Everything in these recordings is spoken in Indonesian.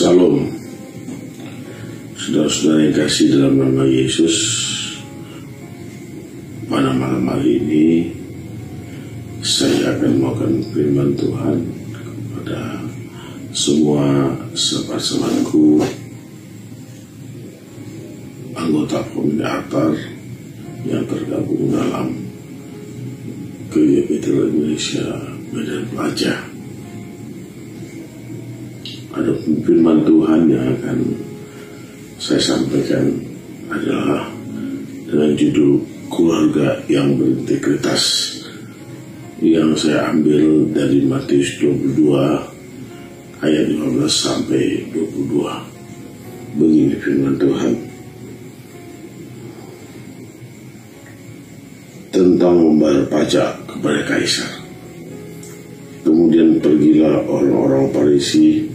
Salam Saudara-saudara yang kasih dalam nama Yesus Pada malam hari ini Saya akan melakukan firman Tuhan Kepada semua sahabat-sahabatku Anggota Komite Atar Yang tergabung dalam Kegiatan Indonesia Medan Pelajar ada firman Tuhan yang akan saya sampaikan adalah dengan judul keluarga yang berintegritas yang saya ambil dari Matius 22 ayat 15 sampai 22 begini firman Tuhan. Tentang membayar pajak kepada kaisar. Kemudian pergilah orang-orang Parisi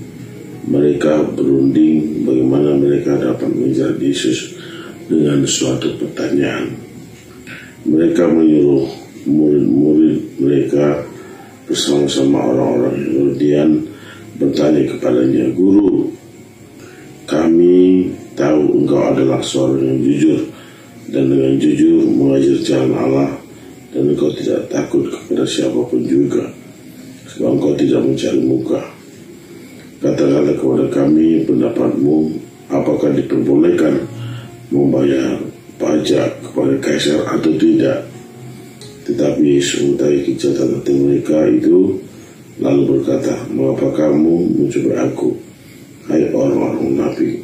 mereka berunding bagaimana mereka dapat menjerat Yesus dengan suatu pertanyaan. Mereka menyuruh murid-murid mereka bersama-sama orang-orang Yahudian bertanya kepadanya, Guru, kami tahu engkau adalah seorang yang jujur dan dengan jujur mengajar jalan Allah dan engkau tidak takut kepada siapa pun juga sebab engkau tidak mencari muka Katakanlah kepada kami pendapatmu apakah diperbolehkan membayar pajak kepada kaisar atau tidak. Tetapi mengetahui kejahatan hati mereka itu lalu berkata, mengapa kamu mencoba aku, hai orang-orang munafik?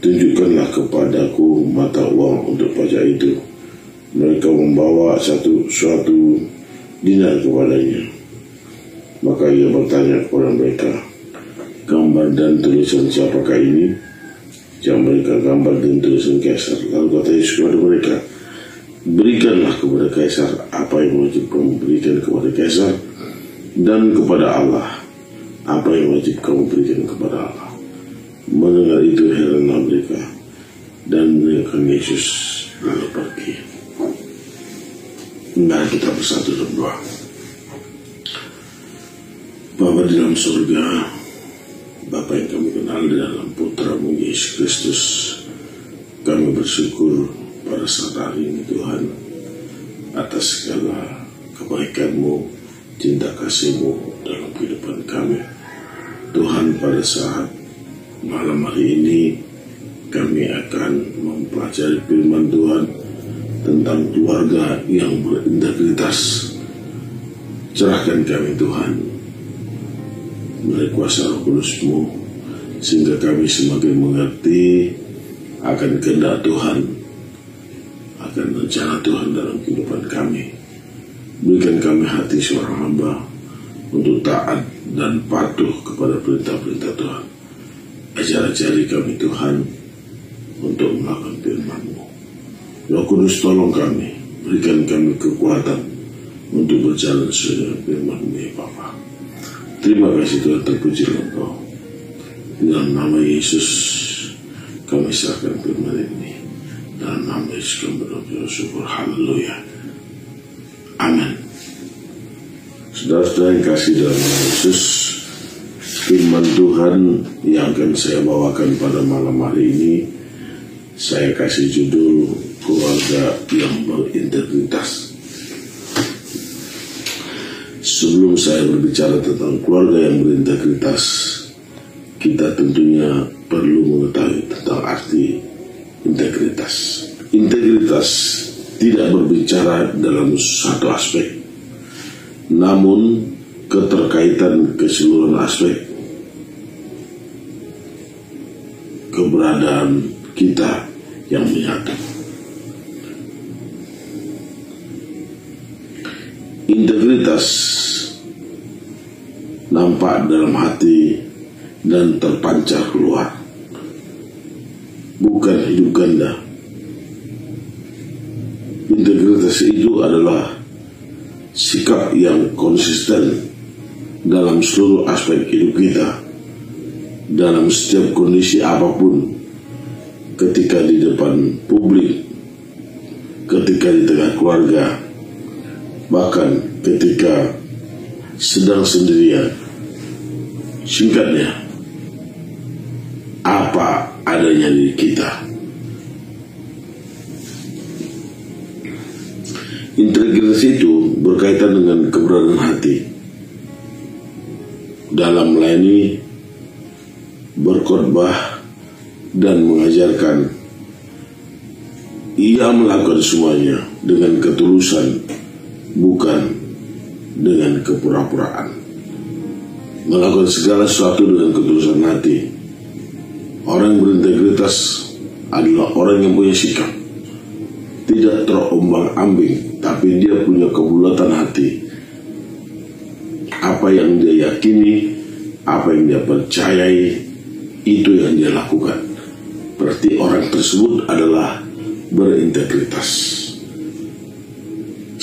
Tunjukkanlah kepadaku mata uang untuk pajak itu. Mereka membawa satu suatu dinar kepadanya. Maka ia bertanya kepada mereka, gambar dan tulisan siapakah ini? Yang mereka gambar dan tulisan Kaisar. Lalu kata Yesus kepada mereka, berikanlah kepada Kaisar apa yang wajib kamu berikan kepada Kaisar dan kepada Allah apa yang wajib kamu berikan kepada Allah. Mendengar itu heranlah mereka dan meninggalkan Yesus lalu pergi. Mari kita bersatu dan doa. Bapa di dalam surga, Bapa yang kami kenal di dalam putramu Yesus Kristus Kami bersyukur pada saat hari ini Tuhan Atas segala kebaikanmu, cinta kasihmu dalam kehidupan kami. Tuhan pada saat malam hari ini Kami akan mempelajari firman Tuhan Tentang keluarga yang berintegritas. Cerahkan kami Tuhan melalui kuasa roh kudusmu sehingga kami semakin mengerti akan kehendak Tuhan akan rencana Tuhan dalam kehidupan kami. Berikan kami hati seorang hamba untuk taat dan patuh kepada perintah-perintah Tuhan. Ajar-ajari kami Tuhan untuk melakukan firman-Mu. Roh Kudus tolong kami. Berikan kami kekuatan untuk berjalan sesuai firman-Mu ya Bapak Terima kasih Tuhan terpuji Engkau. Dalam nama Yesus kami serahkan firman ini. Dalam nama Yesus kami berdoa syukur. Haleluya. Amin. Saudara-saudara yang kasih dalam Yesus, firman Tuhan yang akan saya bawakan pada malam hari ini, saya kasih judul keluarga yang berintegritas. Sebelum saya berbicara tentang keluarga yang berintegritas, kita tentunya perlu mengetahui tentang arti integritas. Integritas tidak berbicara dalam satu aspek, namun keterkaitan keseluruhan aspek keberadaan kita yang menyatu. Integritas nampak dalam hati dan terpancar keluar. Bukan hidup ganda. Integritas itu adalah sikap yang konsisten dalam seluruh aspek hidup kita. Dalam setiap kondisi apa pun. Ketika di depan publik. Ketika di tengah keluarga bahkan ketika sedang sendirian singkatnya apa adanya di kita. Integritas itu berkaitan dengan keberadaan hati dalam melayani, berkhotbah, dan mengajarkan. Ia melakukan semuanya dengan ketulusan, bukan dengan kepura-puraan. Melakukan segala sesuatu dengan ketulusan hati. Orang yang berintegritas adalah orang yang punya sikap. Tidak terombang ambing, tapi dia punya kebulatan hati. Apa yang dia yakini, apa yang dia percayai, itu yang dia lakukan. Berarti orang tersebut adalah berintegritas.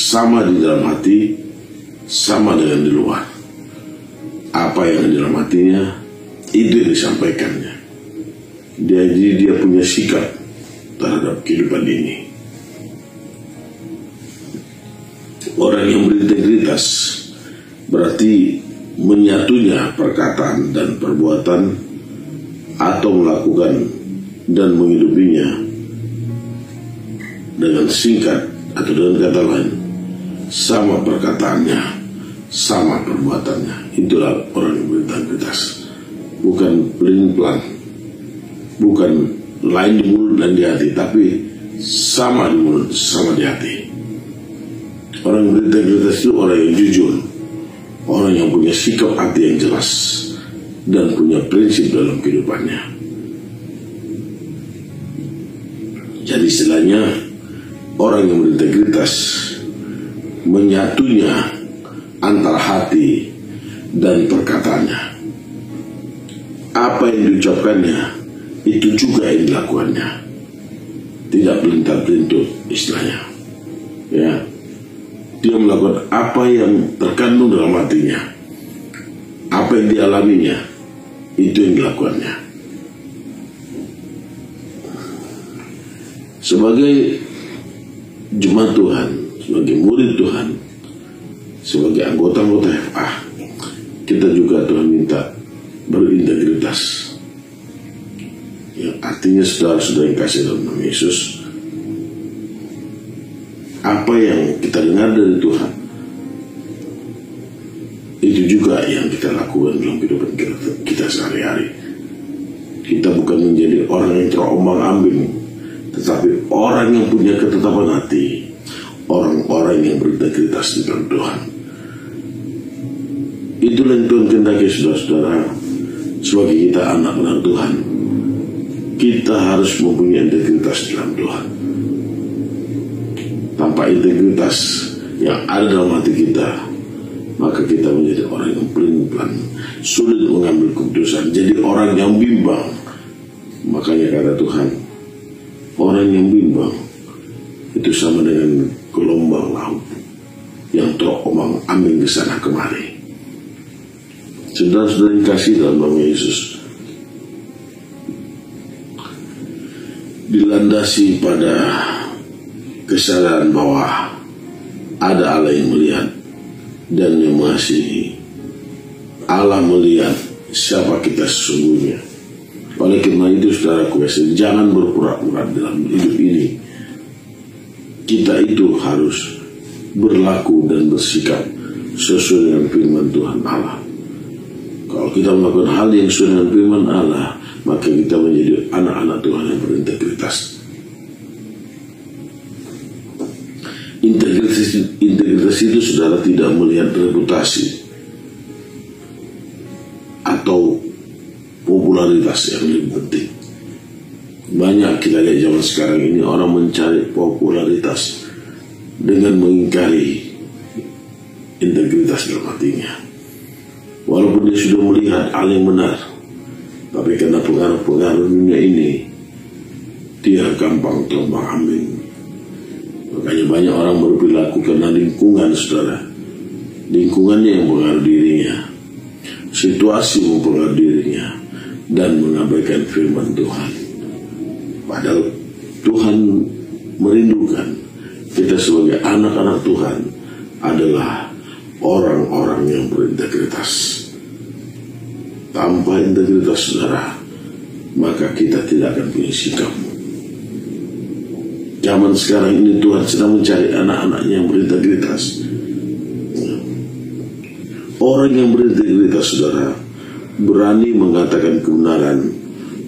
Sama di dalam hati, sama dengan di luar. Apa yang di dalam hatinya, itu yang disampaikannya. Jadi dia punya sikap terhadap kehidupan ini. Orang yang berintegritas berarti menyatunya perkataan dan perbuatan atau melakukan dan menghidupinya dengan singkat atau dengan kata lain sama perkataannya sama perbuatannya. Itulah orang yang berintegritas bukan pelin pelan bukan lain di mulut dan di hati tapi sama di mulut sama di hati. Orang yang berintegritas itu orang yang jujur orang yang punya sikap hati yang jelas dan punya prinsip dalam kehidupannya. Jadi istilahnya orang yang berintegritas menyatunya antara hati dan perkataannya. Apa yang diucapkannya itu juga yang dilakukannya. Tidak pelintar-pelintut istilahnya. Ya. Dia melakukan apa yang terkandung dalam hatinya. Apa yang dialaminya itu yang dilakukannya. Sebagai jemaat Tuhan, sebagai murid Tuhan, sebagai anggota-anggota FA, kita juga Tuhan minta berintegritas. Yang artinya saudara-saudara yang kasih dalam nama Yesus, apa yang kita dengar dari Tuhan, itu juga yang kita lakukan dalam kehidupan kita, kita sehari-hari. Kita bukan menjadi orang yang terombang ambing, tetapi orang yang punya ketetapan hati, orang-orang yang berintegritas di Tuhan. Itulah yang Tuhan kehendaki saudara-saudara sebagai kita anak-anak Tuhan. Kita harus mempunyai integritas dalam Tuhan. Tanpa integritas yang ada dalam hati kita, maka kita menjadi orang yang pelin-pelan, sulit mengambil keputusan, jadi orang yang bimbang. Makanya kata Tuhan, orang yang bimbang itu sama dengan terombang ambing ke sana kemari. Saudara-saudara yang kasih dalam nama Yesus dilandasi pada kesadaran bahwa ada Allah yang melihat dan yang mengasihi. Allah melihat siapa kita sesungguhnya. Oleh karena itu saudara kuasa jangan berpura-pura dalam hidup ini. Kita itu harus berlaku dan bersikap sesuai dengan firman Tuhan Allah. Kalau kita melakukan hal yang sesuai dengan firman Allah, maka kita menjadi anak-anak Tuhan yang berintegritas. Integritas, integritas itu saudara tidak melihat reputasi atau popularitas yang lebih penting. Banyak kita lihat zaman sekarang ini orang mencari popularitas dengan mengingkari integritas dalam hatinya. Walaupun dia sudah melihat hal yang benar, tapi karena pengaruh-pengaruh dunia ini, dia gampang terbang ambing. Makanya banyak orang berperilaku karena lingkungan saudara. Lingkungannya yang mengaruh dirinya. Situasi mempengaruhi dirinya. Dan mengabaikan firman Tuhan. Padahal Tuhan merindukan kita sebagai anak-anak Tuhan adalah orang-orang yang berintegritas. Tanpa integritas saudara, maka kita tidak akan punya sikap. Zaman sekarang ini Tuhan sedang mencari anak-anaknya yang berintegritas. Orang yang berintegritas, saudara, berani mengatakan kebenaran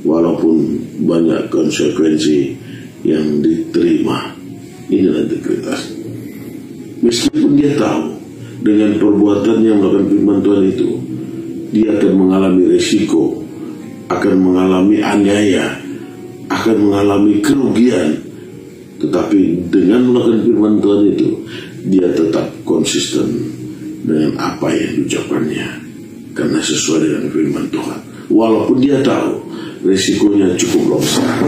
walaupun banyak konsekuensi yang diterima. Inilah integritas. Meskipun dia tahu dengan perbuatannya melakukan firman Tuhan itu, dia akan mengalami resiko, akan mengalami aniaya, akan mengalami kerugian. Tetapi dengan melakukan firman Tuhan itu, dia tetap konsisten dengan apa yang diucapkannya. Karena sesuai dengan firman Tuhan. Walaupun dia tahu resikonya cukup besar,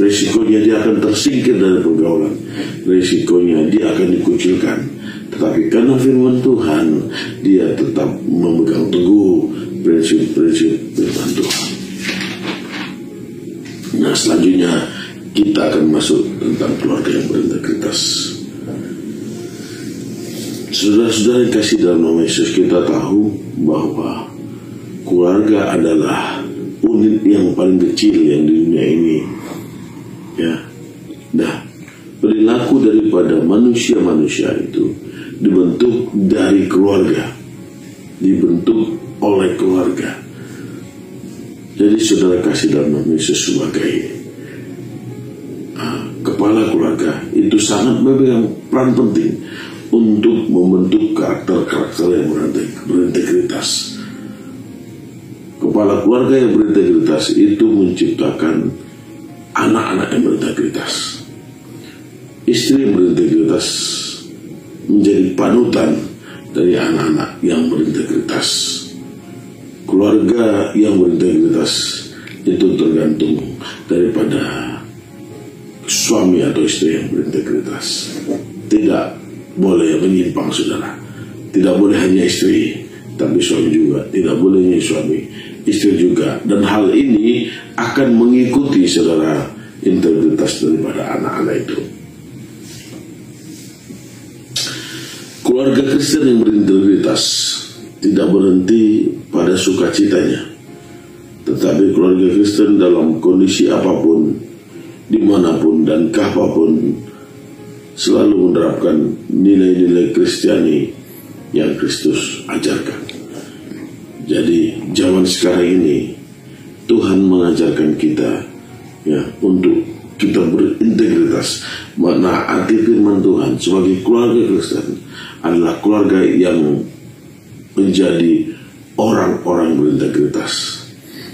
resikonya dia akan tersingkir dari pergaulan, resikonya dia akan dikucilkan. Tetapi karena firman Tuhan, dia tetap memegang teguh prinsip-prinsip firman Tuhan. Nah selanjutnya kita akan masuk tentang keluarga yang berintegritas. Saudara-saudara yang kasih dalam nama Yesus kita tahu bahwa keluarga adalah unit yang paling kecil yang di dunia ini. Ya, nah perilaku daripada manusia-manusia itu dibentuk dari keluarga, dibentuk oleh keluarga. Jadi saudara kasih dalam nama Yesus sebagai uh, kepala keluarga itu sangat memegang peran penting untuk membentuk karakter-karakter yang berintegritas. Kepala keluarga yang berintegritas itu menciptakan anak-anak yang berintegritas. Istri yang berintegritas menjadi panutan dari anak-anak yang berintegritas keluarga yang berintegritas itu tergantung daripada suami atau istri yang berintegritas. Tidak boleh menyimpang saudara. Tidak boleh hanya istri, tapi suami juga. Tidak boleh hanya suami, istri juga. Dan hal ini akan mengikuti saudara integritas daripada anak-anak itu. Keluarga Kristen yang berintegritas tidak berhenti pada sukacitanya. Tetapi keluarga Kristen dalam kondisi apa pun, di mana pun dan kapan pun selalu menerapkan nilai-nilai Kristiani yang Kristus ajarkan. Jadi zaman sekarang ini Tuhan mengajarkan kita ya untuk kita berintegritas menaati firman Tuhan sebagai keluarga Kristen adalah keluarga yang menjadi orang-orang berintegritas.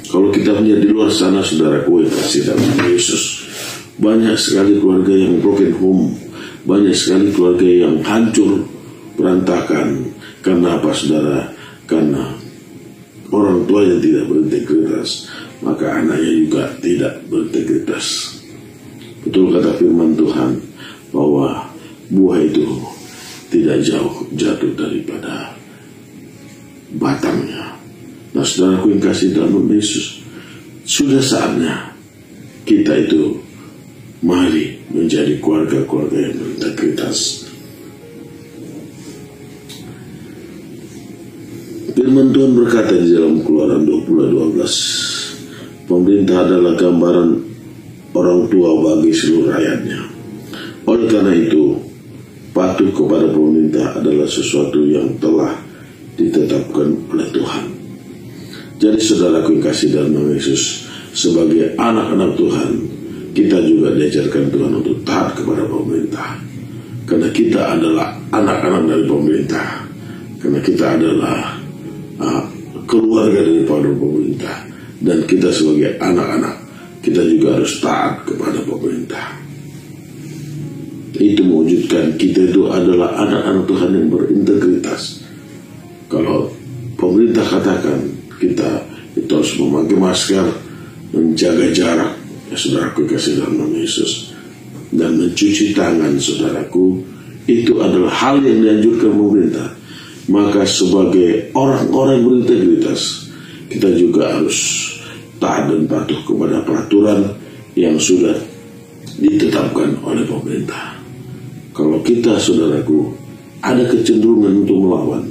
Kalau kita melihat di luar sana, saudara kue kasih dalam Yesus, banyak sekali keluarga yang broken home, banyak sekali keluarga yang hancur, berantakan. Karena apa, saudara? Karena orang tua yang tidak berintegritas, maka anaknya juga tidak berintegritas. Betul kata firman Tuhan bahwa buah itu tidak jauh jatuh daripada batangnya. Nah saudaraku yang kasih dalam Yesus, sudah saatnya kita itu mari menjadi keluarga-keluarga yang berintegritas. Firman Tuhan berkata di dalam keluaran 20 12 Pemerintah adalah gambaran orang tua bagi seluruh rakyatnya Oleh karena itu Patuh kepada pemerintah adalah sesuatu yang telah ditetapkan oleh Tuhan. Jadi saudaraku yang kasih dalam nama Yesus, sebagai anak-anak Tuhan, kita juga diajarkan Tuhan untuk taat kepada pemerintah. Karena kita adalah anak-anak dari pemerintah. Karena kita adalah keluarga daripada pemerintah. Dan kita sebagai anak-anak, kita juga harus taat kepada pemerintah. Itu mewujudkan kita itu adalah anak-anak Tuhan yang berintegritas kalau pemerintah katakan kita itu harus memakai masker, menjaga jarak, ya saudaraku kasih dalam nama Yesus, dan mencuci tangan saudaraku, itu adalah hal yang dianjurkan pemerintah. Maka sebagai orang-orang berintegritas, kita juga harus taat dan patuh kepada peraturan yang sudah ditetapkan oleh pemerintah. Kalau kita, saudaraku, ada kecenderungan untuk melawan,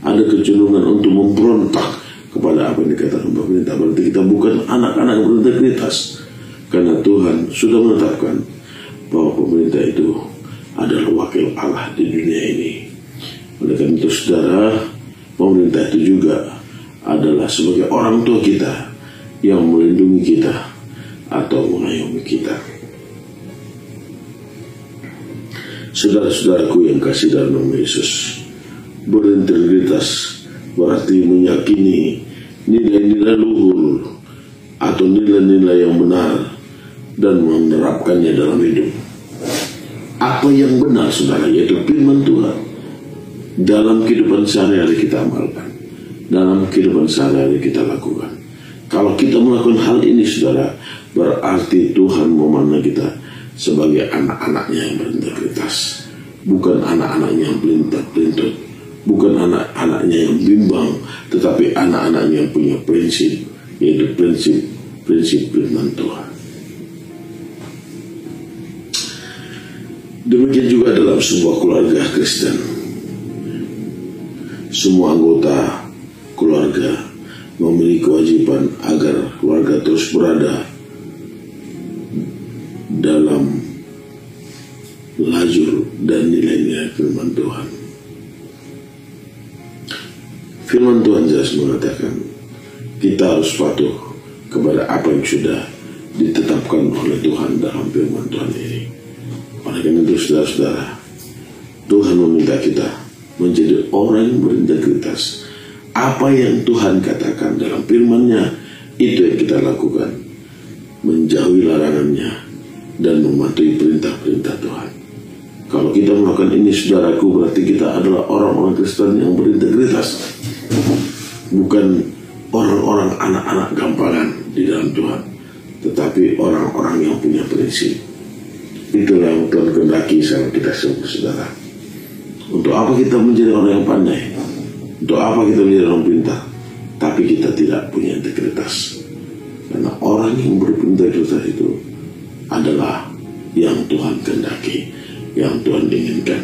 ada kecenderungan untuk memberontak kepada apa yang dikatakan pemerintah. Berarti kita bukan anak-anak berintegritas. Karena Tuhan sudah menetapkan bahwa pemerintah itu adalah wakil Allah di dunia ini. Oleh karena itu saudara, pemerintah itu juga adalah sebagai orang tua kita yang melindungi kita atau mengayomi kita. Saudara-saudaraku yang kasih dalam nama Yesus, berintegritas berarti meyakini nilai-nilai luhur atau nilai-nilai yang benar dan menerapkannya dalam hidup. Apa yang benar saudara yaitu firman Tuhan dalam kehidupan sehari-hari kita amalkan dalam kehidupan sehari-hari kita lakukan. Kalau kita melakukan hal ini saudara, berarti Tuhan memandang kita sebagai anak-anaknya yang berintegritas. Bukan anak-anaknya yang pelintat-pelintut. Bukan anak-anaknya yang bimbang, tetapi anak-anaknya yang punya prinsip, yaitu prinsip-prinsip firman Tuhan. Demikian juga dalam sebuah keluarga Kristen. Semua anggota keluarga memiliki kewajiban agar keluarga terus berada dalam lajur dan nilai-nilai firman Tuhan. Firman Tuhan jelas mengatakan kita harus patuh kepada apa yang sudah ditetapkan oleh Tuhan dalam firman Tuhan ini. Oleh karena itu saudara-saudara, Tuhan meminta kita menjadi orang yang berintegritas apa yang Tuhan katakan dalam firman-Nya itu yang kita lakukan. Menjauhi larangannya dan mematuhi perintah-perintah Tuhan. Kalau kita melakukan ini saudaraku berarti kita adalah orang-orang Kristen yang berintegritas. Bukan orang-orang anak-anak gampangan di dalam Tuhan. Tetapi orang-orang yang punya prinsip. Itulah yang Tuhan kendaki sama kita semua saudara. Untuk apa kita menjadi orang yang pandai? Untuk apa kita menjadi orang pintar? Tapi kita tidak punya integritas. Karena orang yang berintegritas itu adalah yang Tuhan kendaki, yang Tuhan inginkan.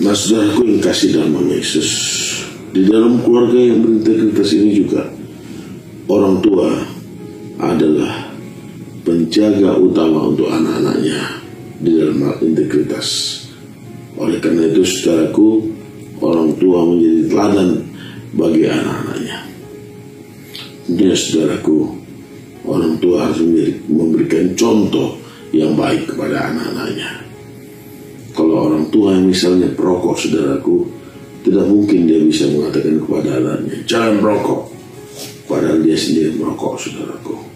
Nah saudaraku yang kasih dalam nama Yesus Di dalam keluarga yang berintegritas ini juga Orang tua adalah penjaga utama untuk anak-anaknya di dalam integritas. Oleh karena itu saudaraku, orang tua menjadi teladan bagi anak-anaknya. Tentunya saudaraku, orang tua harus memberikan contoh yang baik kepada anak-anaknya. Kalau orang tua yang misalnya perokok saudaraku, tidak mungkin dia bisa mengatakan kepada anaknya, jangan merokok. Padahal dia sendiri merokok saudaraku.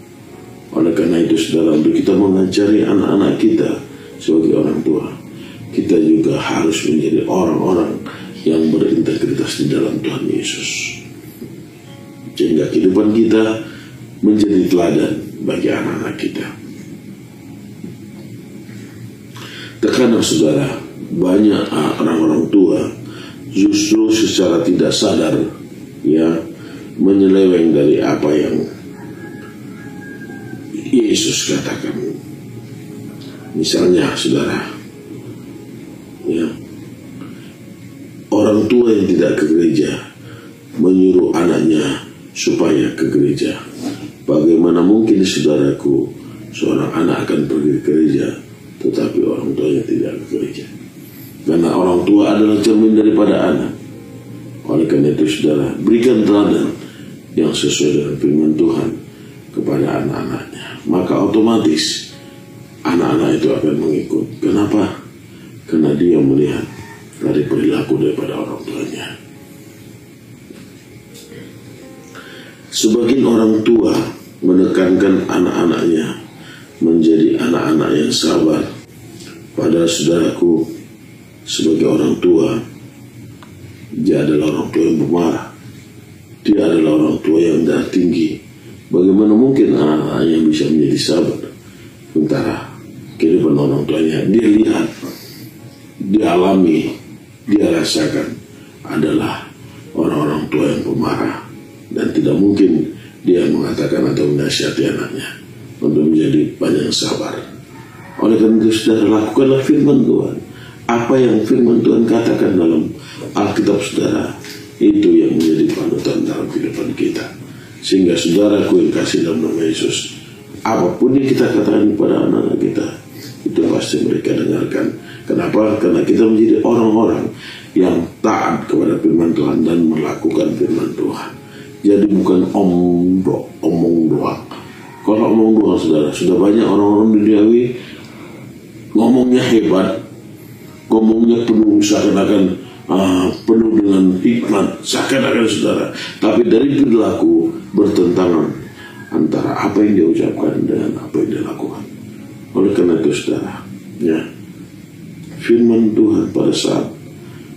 Oleh karena itu saudara, untuk kita mengajari anak-anak kita sebagai orang tua kita juga harus menjadi orang-orang yang berintegritas di dalam Tuhan Yesus. Sehingga kehidupan kita menjadi teladan bagi anak-anak kita. Terkadang saudara banyak orang-orang tua justru secara tidak sadar ya menyeleweng dari apa yang Yesus katakan Misalnya saudara ya, Orang tua yang tidak ke gereja Menyuruh anaknya supaya ke gereja. Bagaimana mungkin saudaraku Seorang anak akan pergi ke gereja Tetapi orang tuanya tidak ke gereja? Karena orang tua adalah cermin daripada anak. Oleh karena itu saudara Berikan teladan yang sesuai dengan firman Tuhan Kepada anak-anaknya Maka otomatis anak-anak itu akan mengikut. Kenapa? Karena dia melihat dari perilaku daripada orang tuanya. Sebagian orang tua menekankan anak-anaknya menjadi anak-anak yang sabar. Pada saudaraku, sebagai orang tua, dia adalah orang tua yang bermarah. Dia adalah orang tua yang tinggi. Bagaimana mungkin? Anak-anaknya bisa menjadi sabar? Sementara kehidupan orang tuanya. Dia lihat. Dia alami. Dia rasakan adalah orang-orang tua yang pemarah. Dan tidak mungkin dia mengatakan atau menasihati anaknya untuk menjadi banyak sabar. Oleh karena itu sudah lakukanlah firman Tuhan. Apa yang firman Tuhan katakan dalam Alkitab saudara itu yang menjadi panutan dalam kehidupan kita sehingga saudaraku yang kasih dalam nama Yesus apa pun yang kita katakan kepada anak-anak kita itu pasti mereka dengarkan. Kenapa? karena kita menjadi orang-orang yang taat kepada firman Tuhan dan melakukan firman Tuhan. Jadi bukan omong do, omong doang. Kalau omong doang saudara sudah banyak orang-orang duniawi ngomongnya hebat ngomongnya penuh seakan-akan uh, penuh dengan hikmat seakan-akan saudara. Tapi dari perilaku bertentangan antara apa yang dia ucapkan dengan apa yang dia lakukan. Oleh karena itu saudara ya firman Tuhan pada saat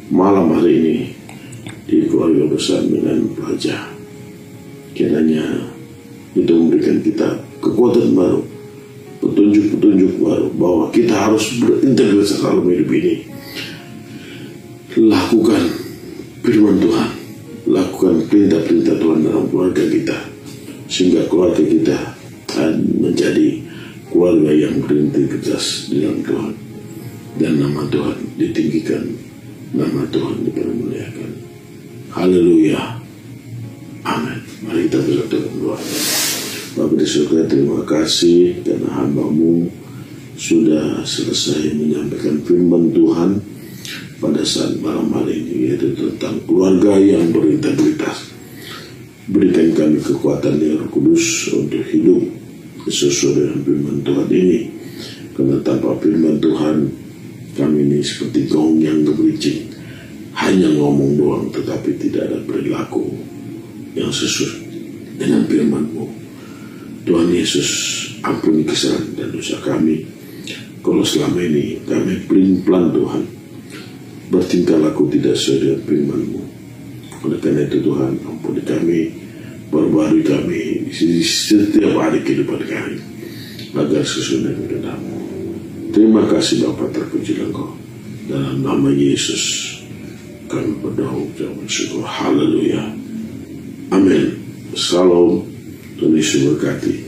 malam hari ini di keluarga besar dengan pelajar. Kiranya itu memberikan kita kekuatan baru petunjuk-petunjuk baru bahwa kita harus berintegritas dalam hidup ini lakukan firman Tuhan. Lakukan perintah-perintah Tuhan dalam keluarga kita. Sehingga keluarga kita menjadi keluarga yang berintegritas di dalam Tuhan. Dan nama Tuhan ditinggikan. Nama Tuhan dipermuliakan. Haleluya. Amin. Mari kita bersatu berdoa. Bapak di surga terima kasih karena hambamu sudah selesai menyampaikan firman Tuhan pada saat malam hari ini yaitu tentang keluarga yang berintegritas. Berikan kami kekuatan yang kudus untuk hidup sesuai dengan firman Tuhan ini. Karena tanpa firman Tuhan kami ini seperti gong yang gemericik. Hanya ngomong doang tetapi tidak ada perilaku yang sesuai dengan firman-Mu. Tuhan Yesus ampuni kesalahan dan dosa kami. Kalau selama ini kami pelin-pelan Tuhan, bertingkah laku tidak sesuai dengan firman-Mu. Oleh karena itu Tuhan, ampuni kami, perbarui kami di setiap hari kehidupan kami, agar sesuai dengan kehendak Terima kasih Bapak terpuji Engkau. Dalam nama Yesus kami berdoa ucapan syukur. Haleluya. Amin. Salam. Tuhan Yesus berkati.